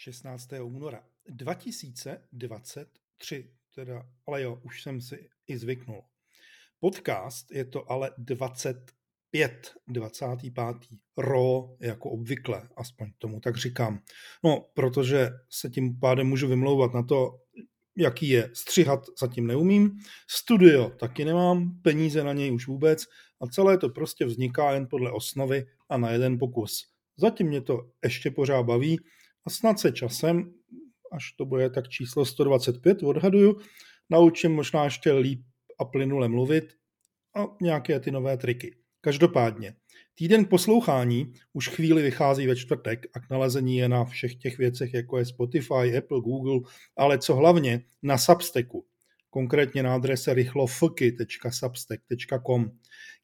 16. února 2023, teda, ale jo, už jsem si i zvyknul. Podcast je to ale 25, 25. Ro, jako obvykle, aspoň tomu tak říkám. No, protože se tím pádem můžu vymlouvat na to, jaký je. Střihat zatím neumím, studio taky nemám, peníze na něj už vůbec a celé to prostě vzniká jen podle osnovy a na jeden pokus. Zatím mě to ještě pořád baví, a snad se časem, až to bude tak číslo 125, odhaduju, naučím možná ještě líp a plynule mluvit a nějaké ty nové triky. Každopádně, týden poslouchání už chvíli vychází ve čtvrtek a k nalezení je na všech těch věcech, jako je Spotify, Apple, Google, ale co hlavně na Substacku, konkrétně na adrese rychlofky.substack.com,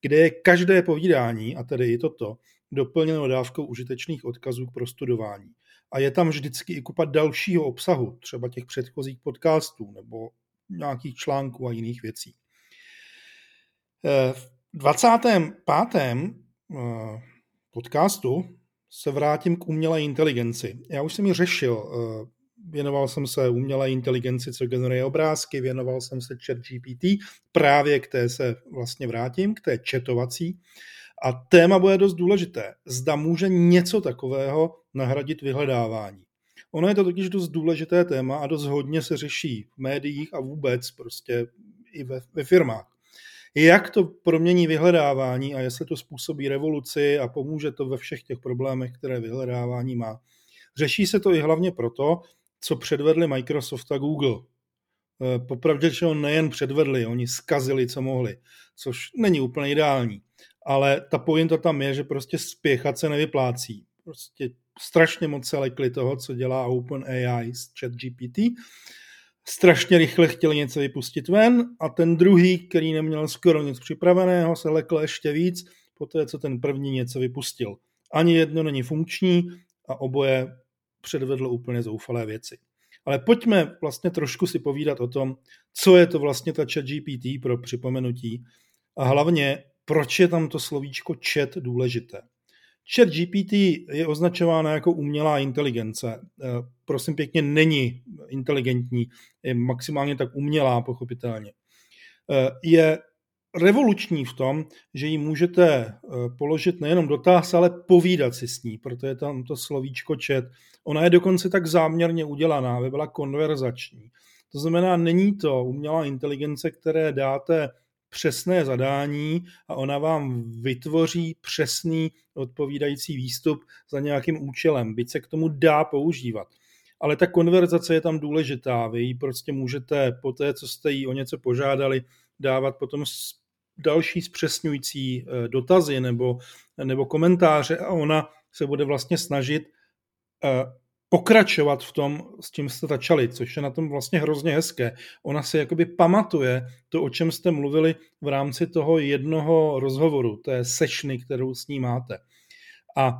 kde je každé povídání, a tedy i toto, doplněno dávkou užitečných odkazů k prostudování a je tam vždycky i kupa dalšího obsahu, třeba těch předchozích podcastů nebo nějakých článků a jiných věcí. Eh, v 25. Eh, podcastu se vrátím k umělé inteligenci. Já už jsem ji řešil. Eh, věnoval jsem se umělé inteligenci, co generuje obrázky, věnoval jsem se chat GPT, právě k té se vlastně vrátím, k té četovací. A téma bude dost důležité. Zda může něco takového nahradit vyhledávání. Ono je to totiž dost důležité téma a dost hodně se řeší v médiích a vůbec prostě i ve, ve firmách. Jak to promění vyhledávání a jestli to způsobí revoluci a pomůže to ve všech těch problémech, které vyhledávání má. Řeší se to i hlavně proto, co předvedli Microsoft a Google. E, popravdě, že nejen předvedli, oni skazili, co mohli, což není úplně ideální ale ta pointa tam je, že prostě spěchat se nevyplácí. Prostě strašně moc se lekli toho, co dělá OpenAI s ChatGPT. Strašně rychle chtěli něco vypustit ven a ten druhý, který neměl skoro nic připraveného, se lekl ještě víc po té, co ten první něco vypustil. Ani jedno není funkční a oboje předvedlo úplně zoufalé věci. Ale pojďme vlastně trošku si povídat o tom, co je to vlastně ta chat GPT pro připomenutí a hlavně proč je tam to slovíčko chat důležité. Chat GPT je označována jako umělá inteligence. Eh, prosím pěkně, není inteligentní, je maximálně tak umělá, pochopitelně. Eh, je revoluční v tom, že jí můžete eh, položit nejenom dotaz, ale povídat si s ní, proto je tam to slovíčko chat. Ona je dokonce tak záměrně udělaná, aby byla konverzační. To znamená, není to umělá inteligence, které dáte přesné zadání a ona vám vytvoří přesný odpovídající výstup za nějakým účelem, byť se k tomu dá používat. Ale ta konverzace je tam důležitá. Vy ji prostě můžete po té, co jste jí o něco požádali, dávat potom další zpřesňující eh, dotazy nebo, nebo komentáře a ona se bude vlastně snažit eh, pokračovat v tom, s čím jste začali, což je na tom vlastně hrozně hezké. Ona si jakoby pamatuje to, o čem jste mluvili v rámci toho jednoho rozhovoru, té sešny, kterou s ní máte. A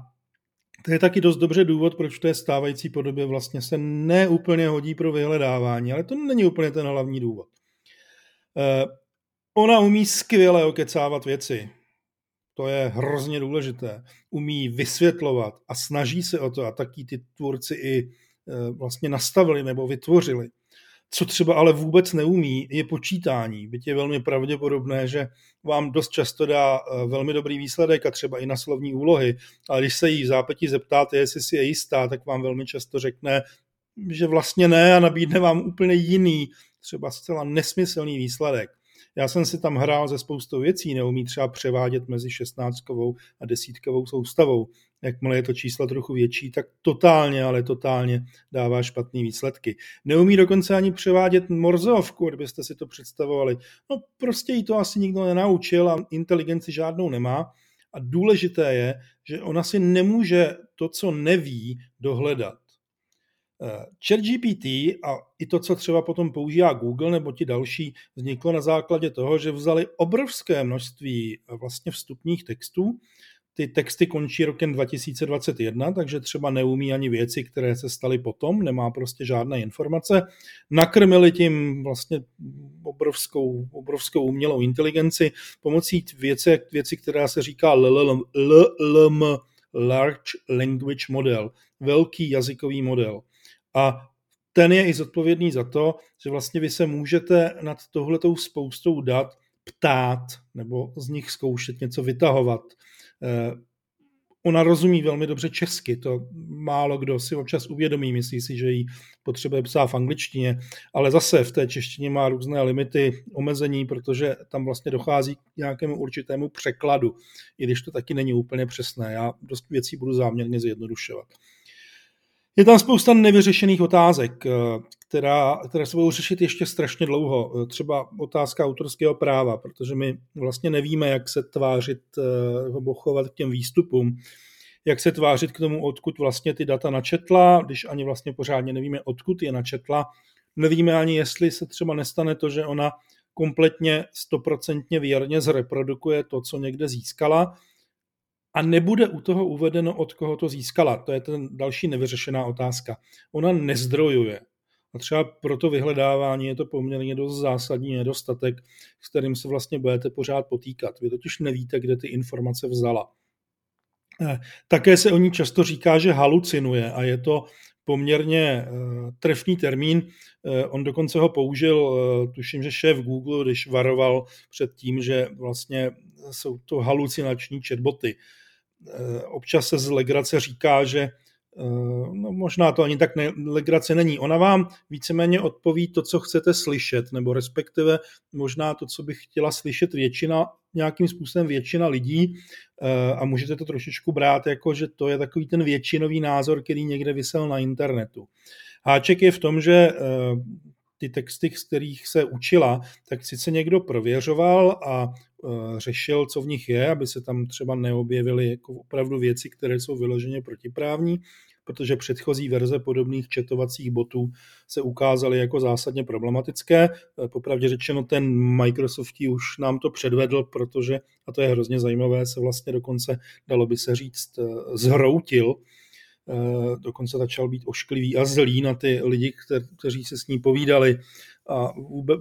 to je taky dost dobře důvod, proč v té stávající podobě vlastně se neúplně hodí pro vyhledávání, ale to není úplně ten hlavní důvod. Eh, ona umí skvěle okecávat věci. To je hrozně důležité. Umí vysvětlovat a snaží se o to a taky ty tvůrci i e, vlastně nastavili nebo vytvořili. Co třeba ale vůbec neumí, je počítání. Byť je velmi pravděpodobné, že vám dost často dá e, velmi dobrý výsledek a třeba i na slovní úlohy, ale když se jí v zápětí zeptáte, jestli si je jistá, tak vám velmi často řekne, že vlastně ne a nabídne vám úplně jiný, třeba zcela nesmyslný výsledek. Já jsem si tam hrál ze spoustou věcí, neumí třeba převádět mezi šestnáctkovou a desítkovou soustavou. Jakmile je to číslo trochu větší, tak totálně, ale totálně dává špatné výsledky. Neumí dokonce ani převádět morzovku, kdybyste si to představovali. No prostě jí to asi nikdo nenaučil a inteligenci žádnou nemá. A důležité je, že ona si nemůže to, co neví, dohledat. ChatGPT a i to, co třeba potom používá Google nebo ti další, vzniklo na základě toho, že vzali obrovské množství eh, vlastně vstupních textů. Ty texty končí rokem 2021, takže třeba neumí ani věci, které se staly potom, nemá prostě žádné informace. Nakrmili tím vlastně obrovskou, obrovskou umělou inteligenci pomocí věci, věci která se říká LLM, Large Language Model, velký jazykový model A ten je i zodpovědný za to, že vlastně vy se můžete nad tohletou spoustou dat ptát nebo z nich zkoušet něco vytahovat. Eh, ona rozumí velmi dobře česky, to málo kdo si občas uvědomí, myslí si, že ji potřebuje psát v angličtině, ale zase v té češtině má různé limity, omezení, protože tam vlastně dochází k nějakému určitému překladu, i když to taky není úplně přesné. Já dost věcí budu záměrně zjednodušovat. Je tam spousta nevyřešených otázek, eh, která, které se budou řešit ještě strašně dlouho. Eh, třeba otázka autorského práva, protože my vlastně nevíme, jak se tvářit eh, nebo chovat k těm výstupům, jak se tvářit k tomu, odkud vlastně ty data načetla, když ani vlastně pořádně nevíme, odkud je načetla. Nevíme ani, jestli se třeba nestane to, že ona kompletně stoprocentně věrně zreprodukuje to, co někde získala, a nebude u toho uvedeno, od koho to získala. To je ten další nevyřešená otázka. Ona nezdrojuje. A třeba pro to vyhledávání je to poměrně dost zásadní nedostatek, s kterým se vlastně budete pořád potýkat. Vy totiž nevíte, kde ty informace vzala. Eh, také se o ní často říká, že halucinuje a je to poměrně eh, trefný termín. Eh, on dokonce ho použil, tuším, že šéf Google, když varoval před tím, že vlastně jsou to halucinační chatboty. Eh, občas se z legrace říká, že eh, no možná to ani tak ne, legrace není. Ona vám víceméně odpoví to, co chcete slyšet, nebo respektive možná to, co by chtěla slyšet většina, nějakým způsobem většina lidí eh, a můžete to trošičku brát jako, že to je takový ten většinový názor, který někde vysel na internetu. Háček je v tom, že ty texty, z kterých se učila, tak sice někdo prověřoval a řešil, co v nich je, aby se tam třeba neobjevily jako opravdu věci, které jsou vyloženě protiprávní, protože předchozí verze podobných četovacích botů se ukázaly jako zásadně problematické. E, popravdě řečeno, ten Microsoftí už nám to předvedl, protože, a to je hrozně zajímavé, se vlastně dokonce, dalo by se říct, e, zhroutil Eh, dokonce začal být ošklivý a zlý na ty lidi, kteří se s ní povídali a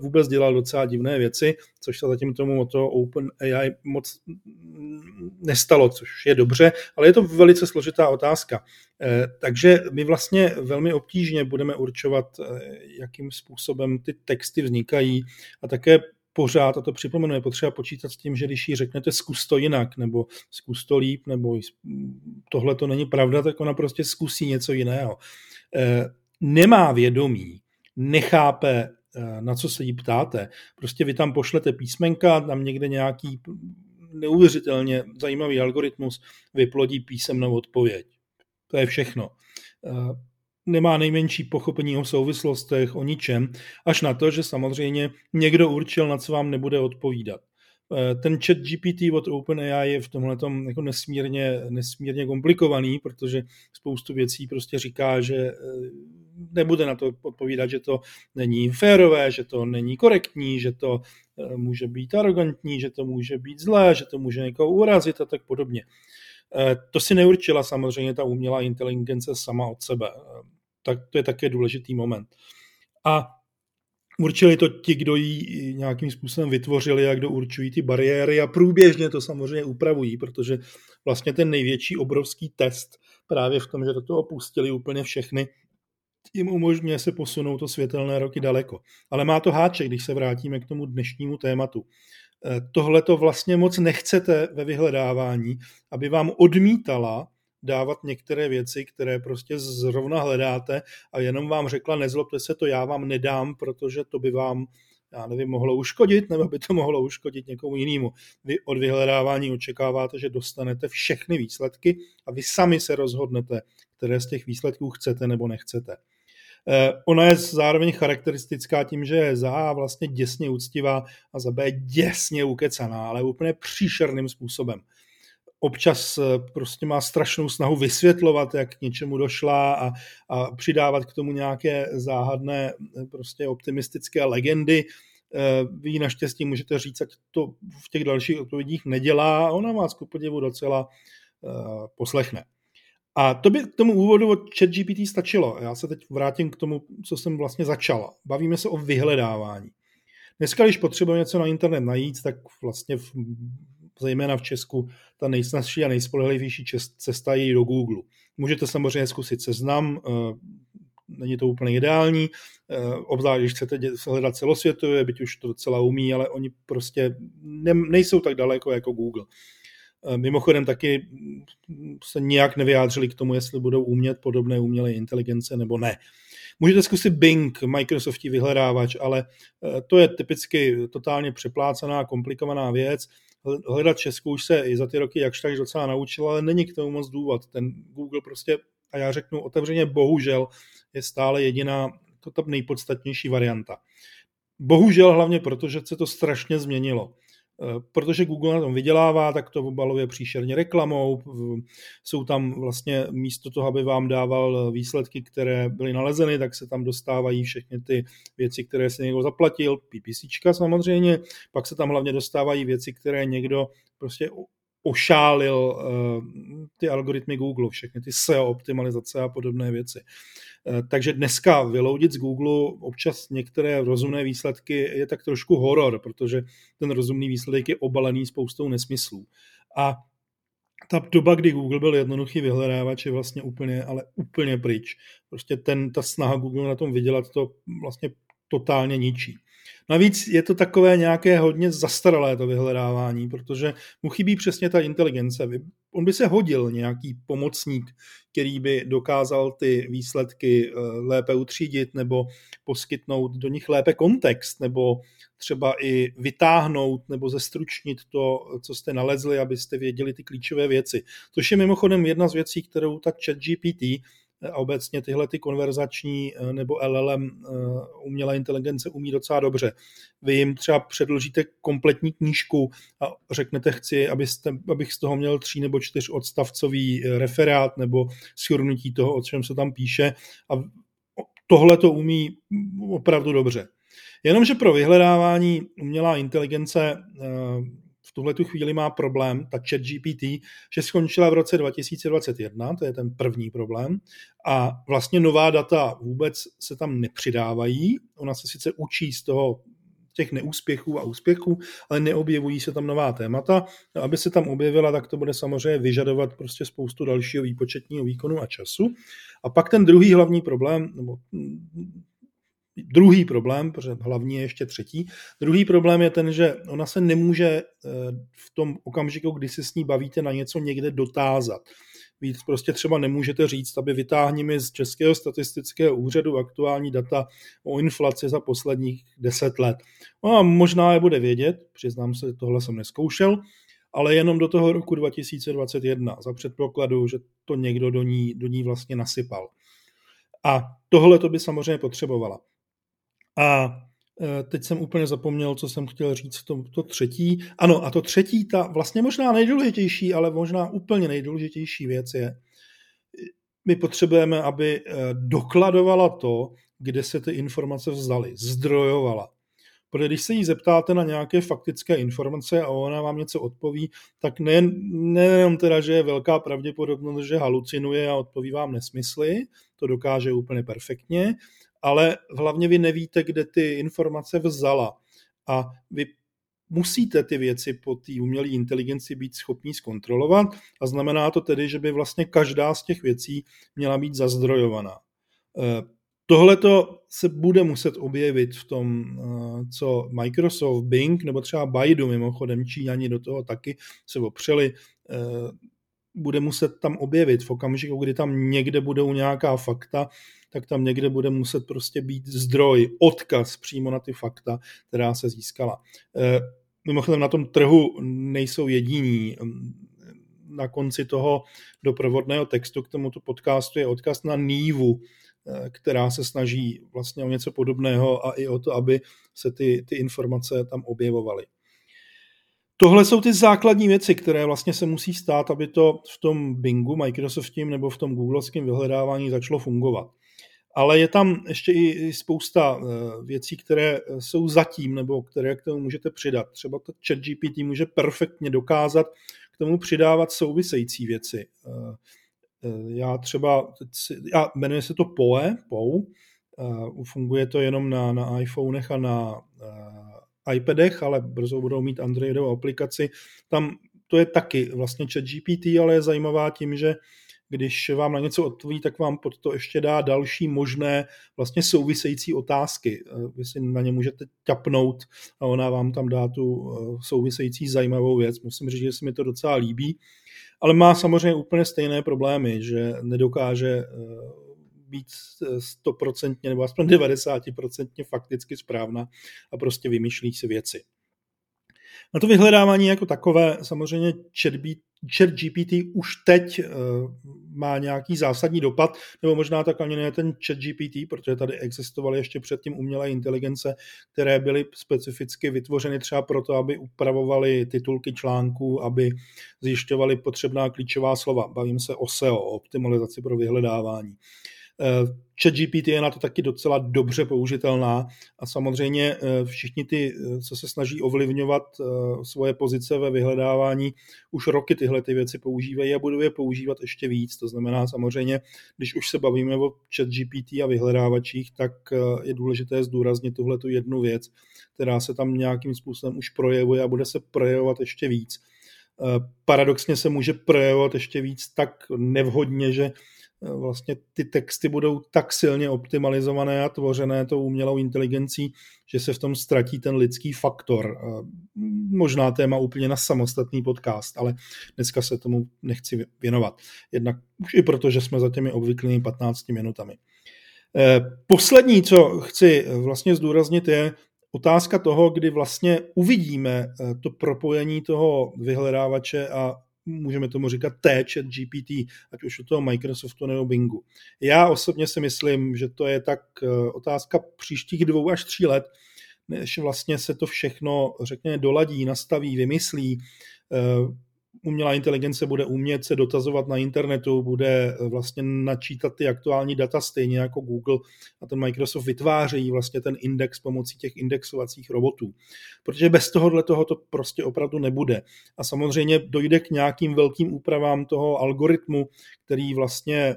vůbec dělal docela divné věci, což se zatím tomu o to Open AI moc nestalo, což je dobře, ale je to velice složitá otázka. Eh, takže my vlastně velmi obtížně budeme určovat, eh, jakým způsobem ty texty vznikají a také pořád, a to připomenu, je potřeba počítat s tím, že když jí řeknete zkus to jinak, nebo zkus to líp, nebo tohle to není pravda, tak ona prostě zkusí něco jiného. Eh, nemá vědomí, nechápe, eh, na co se jí ptáte. Prostě vy tam pošlete písmenka, tam někde nějaký neuvěřitelně zajímavý algoritmus vyplodí písemnou odpověď. To je všechno eh, nemá nejmenší pochopení o souvislostech, o ničem, až na to, že samozřejmě někdo určil, na co vám nebude odpovídat. Eh, ten chat GPT od OpenAI je v tomhle jako nesmírně, nesmírně komplikovaný, protože spoustu věcí prostě říká, že eh, nebude na to odpovídat, že to není férové, že to není korektní, že to eh, může být arrogantní, že to může být zlé, že to může někoho urazit a tak podobně. To si neurčila samozřejmě ta umělá inteligence sama od sebe tak to je také důležitý moment. A určili to ti, kdo ji nějakým způsobem vytvořili a kdo určují ty bariéry a průběžně to samozřejmě upravují, protože vlastně ten největší obrovský test právě v tom, že do toho pustili úplně všechny, jim umožňuje se posunout to světelné roky daleko. Ale má to háček, když se vrátíme k tomu dnešnímu tématu. Eh, tohle to vlastně moc nechcete ve vyhledávání, aby vám odmítala dávat některé věci, které prostě zrovna hledáte a jenom vám řekla, nezlobte se, to já vám nedám, protože to by vám já nevím, mohlo uškodit, nebo by to mohlo uškodit někomu jinému. Vy od vyhledávání očekáváte, že dostanete všechny výsledky a vy sami se rozhodnete, které z těch výsledků chcete nebo nechcete. Eh, ona je zároveň charakteristická tím, že je za A vlastně děsně úctivá a za B děsně ukecaná, ale úplně příšerným způsobem občas eh, prostě má strašnou snahu vysvětlovat, jak k něčemu došla a, a přidávat k tomu nějaké záhadné, eh, prostě optimistické legendy. Eh, vy naštěstí můžete říct, ať to v těch dalších odpovědích nedělá a ona vás ku podivu docela poslechne. A to by k tomu úvodu od ChatGPT stačilo. Já se teď vrátím k tomu, co jsem vlastně začal. Bavíme se o vyhledávání. Dneska, když potřebujeme něco na internet najít, tak vlastně v zejména v Česku, ta nejsnazší a nejspolehlivější cesta je do Google. Můžete samozřejmě zkusit seznam, eh, není to úplně ideální, obzvlášť, když chcete hledat celosvětově, byť už to docela umí, ale oni prostě ne, nejsou tak daleko jako Google. Mimochodem taky se nijak nevyjádřili k tomu, jestli budou umět podobné umělé inteligence nebo ne. Můžete zkusit Bing, Microsoftí vyhledávač, ale to je typicky totálně přeplácaná, komplikovaná věc hledat Česku už se i za ty roky jakž tak docela naučil, ale není k tomu moc důvod. Ten Google prostě, a já řeknu otevřeně, bohužel je stále jediná, to ta nejpodstatnější varianta. Bohužel hlavně proto, že se to strašně změnilo. Eh, protože Google na tom vydělává, tak to obaluje příšerně reklamou. Jsou tam vlastně místo toho, aby vám dával výsledky, které byly nalezeny, tak se tam dostávají všechny ty věci, které se někdo zaplatil, PPC samozřejmě, pak se tam hlavně dostávají věci, které někdo prostě ošálil eh, ty algoritmy Google, všechny ty SEO optimalizace a podobné věci. Eh, takže dneska vyloudit z Google občas některé rozumné výsledky je tak trošku horor, protože ten rozumný výsledek je obalený spoustou nesmyslů. A ta doba, kdy Google byl jednoduchý vyhledávač, je vlastně úplně, ale úplně pryč. Prostě ten, ta snaha Google na tom vydělat to vlastně totálně ničí. Navíc je to takové nějaké hodně zastaralé to vyhledávání, protože mu chybí přesně ta inteligence. On by se hodil nějaký pomocník, který by dokázal ty výsledky eh, lépe utřídit nebo poskytnout do nich lépe kontext nebo třeba i vytáhnout nebo zestručnit to, co jste nalezli, abyste věděli ty klíčové věci. Což je mimochodem jedna z věcí, kterou tak ChatGPT a obecně tyhle ty konverzační eh, nebo LLM eh, umělá inteligence umí docela dobře. Vy jim třeba předložíte kompletní knížku a řeknete, chci, abyste, abych z toho měl tří nebo čtyř odstavcový eh, referát nebo shrnutí toho, o čem se tam píše a tohle to umí opravdu dobře. Jenomže pro vyhledávání umělá inteligence tuhle tu chvíli má problém, ta chat GPT, že skončila v roce 2021, to je ten první problém, a vlastně nová data vůbec se tam nepřidávají. Ona se sice učí z toho těch neúspěchů a úspěchů, ale neobjevují se tam nová témata. No, aby se tam objevila, tak to bude samozřejmě vyžadovat prostě spoustu dalšího výpočetního výkonu a času. A pak ten druhý hlavní problém, nebo Druhý problém, protože hlavní je ještě třetí, druhý problém je ten, že ona se nemůže eh, v tom okamžiku, kdy se s ní bavíte, na něco někde dotázat. Víc prostě třeba nemůžete říct, aby vytáhni mi z Českého statistického úřadu aktuální data o inflaci za posledních deset let. No a možná je bude vědět, přiznám se, tohle jsem neskoušel, ale jenom do toho roku 2021, za předpokladu, že to někdo do ní, do ní vlastně nasypal. A tohle to by samozřejmě potřebovala. A e, teď jsem úplně zapomněl, co jsem chtěl říct, to, to třetí. Ano, a to třetí, ta vlastně možná nejdůležitější, ale možná úplně nejdůležitější věc je, my potřebujeme, aby e, dokladovala to, kde se ty informace vzdaly, zdrojovala. Protože když se jí zeptáte na nějaké faktické informace a ona vám něco odpoví, tak nejen, nejenom teda, že je velká pravděpodobnost, že halucinuje a odpoví vám nesmysly, to dokáže úplně perfektně, ale hlavně vy nevíte, kde ty informace vzala. A vy musíte ty věci po té umělé inteligenci být schopní zkontrolovat a znamená to tedy, že by vlastně každá z těch věcí měla být zazdrojovaná. Eh, Tohle se bude muset objevit v tom, eh, co Microsoft, Bing nebo třeba Baidu, mimochodem Číňani do toho taky se opřeli, eh, bude muset tam objevit v okamžiku, kdy tam někde budou nějaká fakta, tak tam někde bude muset prostě být zdroj, odkaz přímo na ty fakta, která se získala. Eh, mimochodem na tom trhu nejsou jediní. Na konci toho doprovodného textu k tomuto podcastu je odkaz na Nívu, eh, která se snaží vlastně o něco podobného a i o to, aby se ty, ty informace tam objevovaly. Tohle jsou ty základní věci, které vlastně se musí stát, aby to v tom Bingu, Microsoftím nebo v tom Googlovském vyhledávání začalo fungovat ale je tam ještě i spousta eh, věcí, které eh, jsou zatím, nebo které k tomu můžete přidat. Třeba to chat GPT může perfektně dokázat k tomu přidávat související věci. Eh, já třeba, já, jmenuje se to POE, POU, funguje to jenom na, na iPhonech a na iPadech, ale brzo budou mít Androidovou aplikaci. Tam to je taky vlastně chat GPT, ale je zajímavá tím, že když vám na něco odpoví, tak vám pod to ještě dá další možné vlastně související otázky. Vy si na ně můžete ťapnout a ona vám tam dá tu související zajímavou věc. Musím říct, že se mi to docela líbí, ale má samozřejmě úplně stejné problémy, že nedokáže být stoprocentně nebo aspoň 90% fakticky správná a prostě vymýšlí si věci. Na to vyhledávání jako takové samozřejmě chat GPT už teď uh, má nějaký zásadní dopad, nebo možná tak ani ne ten chat GPT, protože tady existovaly ještě předtím umělé inteligence, které byly specificky vytvořeny třeba proto, aby upravovaly titulky článků, aby zjišťovaly potřebná klíčová slova. Bavím se o SEO, o optimalizaci pro vyhledávání. Eh, ChatGPT je na to taky docela dobře použitelná a samozřejmě eh, všichni ty, eh, co se snaží ovlivňovat svoje pozice ve vyhledávání, už roky tyhle ty věci používají a budou je používat ještě víc. To znamená samozřejmě, když už se bavíme o ChatGPT a vyhledávačích, tak je důležité zdůraznit tuhle tu jednu věc, která se tam nějakým způsobem už projevuje a bude se projevovat ještě víc. Paradoxně se může projevovat ještě víc tak nevhodně, že vlastně ty texty budou tak silně optimalizované a tvořené tou umělou inteligencí, že se v tom ztratí ten lidský faktor. Možná téma úplně na samostatný podcast, ale dneska se tomu nechci věnovat. Jednak už i proto, že jsme za těmi obvyklými 15 minutami. Eh, poslední, co chci vlastně zdůraznit, je otázka toho, kdy vlastně uvidíme eh, to propojení toho vyhledávače a můžeme tomu říkat T-chat GPT, ať už u toho Microsoftu nebo Bingu. Já osobně si myslím, že to je tak eh, otázka příštích dvou až tří let, než vlastně se to všechno, řekněme, doladí, nastaví, vymyslí, eh, umělá inteligence bude umět se dotazovat na internetu, bude eh, vlastně načítat ty aktuální data stejně jako Google a ten Microsoft vytváří vlastně ten index pomocí těch indexovacích robotů. Protože bez tohohle toho to prostě opravdu nebude. A samozřejmě dojde k nějakým velkým úpravám toho algoritmu, který vlastně eh,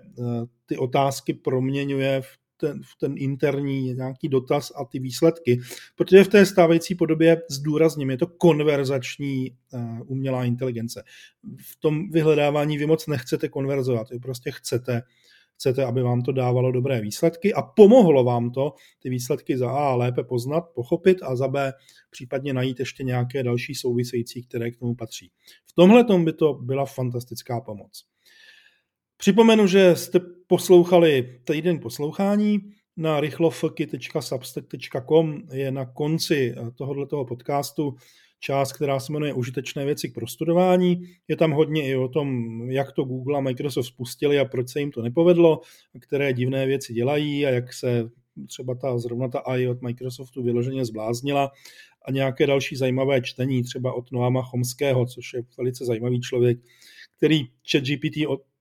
ty otázky proměňuje v ten, ten interní nějaký dotaz a ty výsledky, protože v té stávající podobě zdůrazním, je to konverzační uh, umělá inteligence. V tom vyhledávání vy moc nechcete konverzovat, vy prostě chcete chcete, aby vám to dávalo dobré výsledky a pomohlo vám to ty výsledky za A lépe poznat, pochopit a za B případně najít ještě nějaké další související, které k tomu patří. V tomhle by to byla fantastická pomoc. Připomenu, že jste poslouchali týden poslouchání na rychlofky.substack.com je na konci tohoto podcastu část, která se jmenuje Užitečné věci k prostudování. Je tam hodně i o tom, jak to Google a Microsoft spustili a proč se jim to nepovedlo, které divné věci dělají a jak se třeba ta, zrovna ta AI od Microsoftu vyloženě zbláznila a nějaké další zajímavé čtení, třeba od Noama Chomského, což je velice zajímavý člověk, který ChatGPT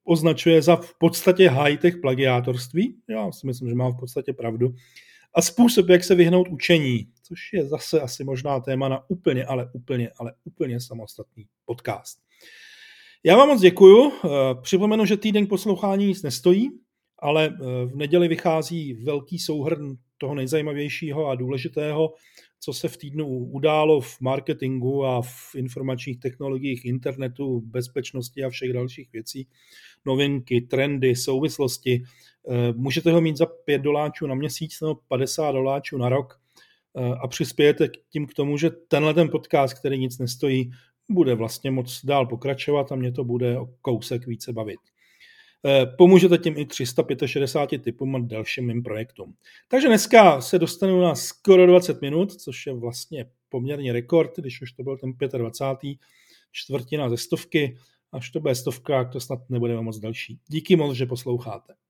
označuje za v podstatě high-tech plagiátorství. Já si myslím, že má v podstatě pravdu. A způsob, jak se vyhnout učení, což je zase asi možná téma na úplně, ale úplně, ale úplně samostatný podcast. Já vám moc děkuju. Eh, připomenu, že týden poslouchání nic nestojí, ale eh, v neděli vychází velký souhrn toho nejzajímavějšího a důležitého, co se v týdnu událo v marketingu a v informačních technologiích, internetu, bezpečnosti a všech dalších věcí. Novinky, trendy, souvislosti. Eh, můžete ho mít za 5 doláčů na měsíc nebo 50 doláčů na rok eh, a přispějete tím k tomu, že tenhle ten podcast, který nic nestojí, bude vlastně moc dál pokračovat a mě to bude o kousek více bavit. Eh, pomůžete tím i 365 typům a dalším mým projektům. Takže dneska se dostanu na skoro 20 minut, což je vlastně poměrně rekord, když už to byl ten 25. čtvrtina ze stovky. Až to bude stovka, to snad nebudeme moc další. Díky moc, že posloucháte.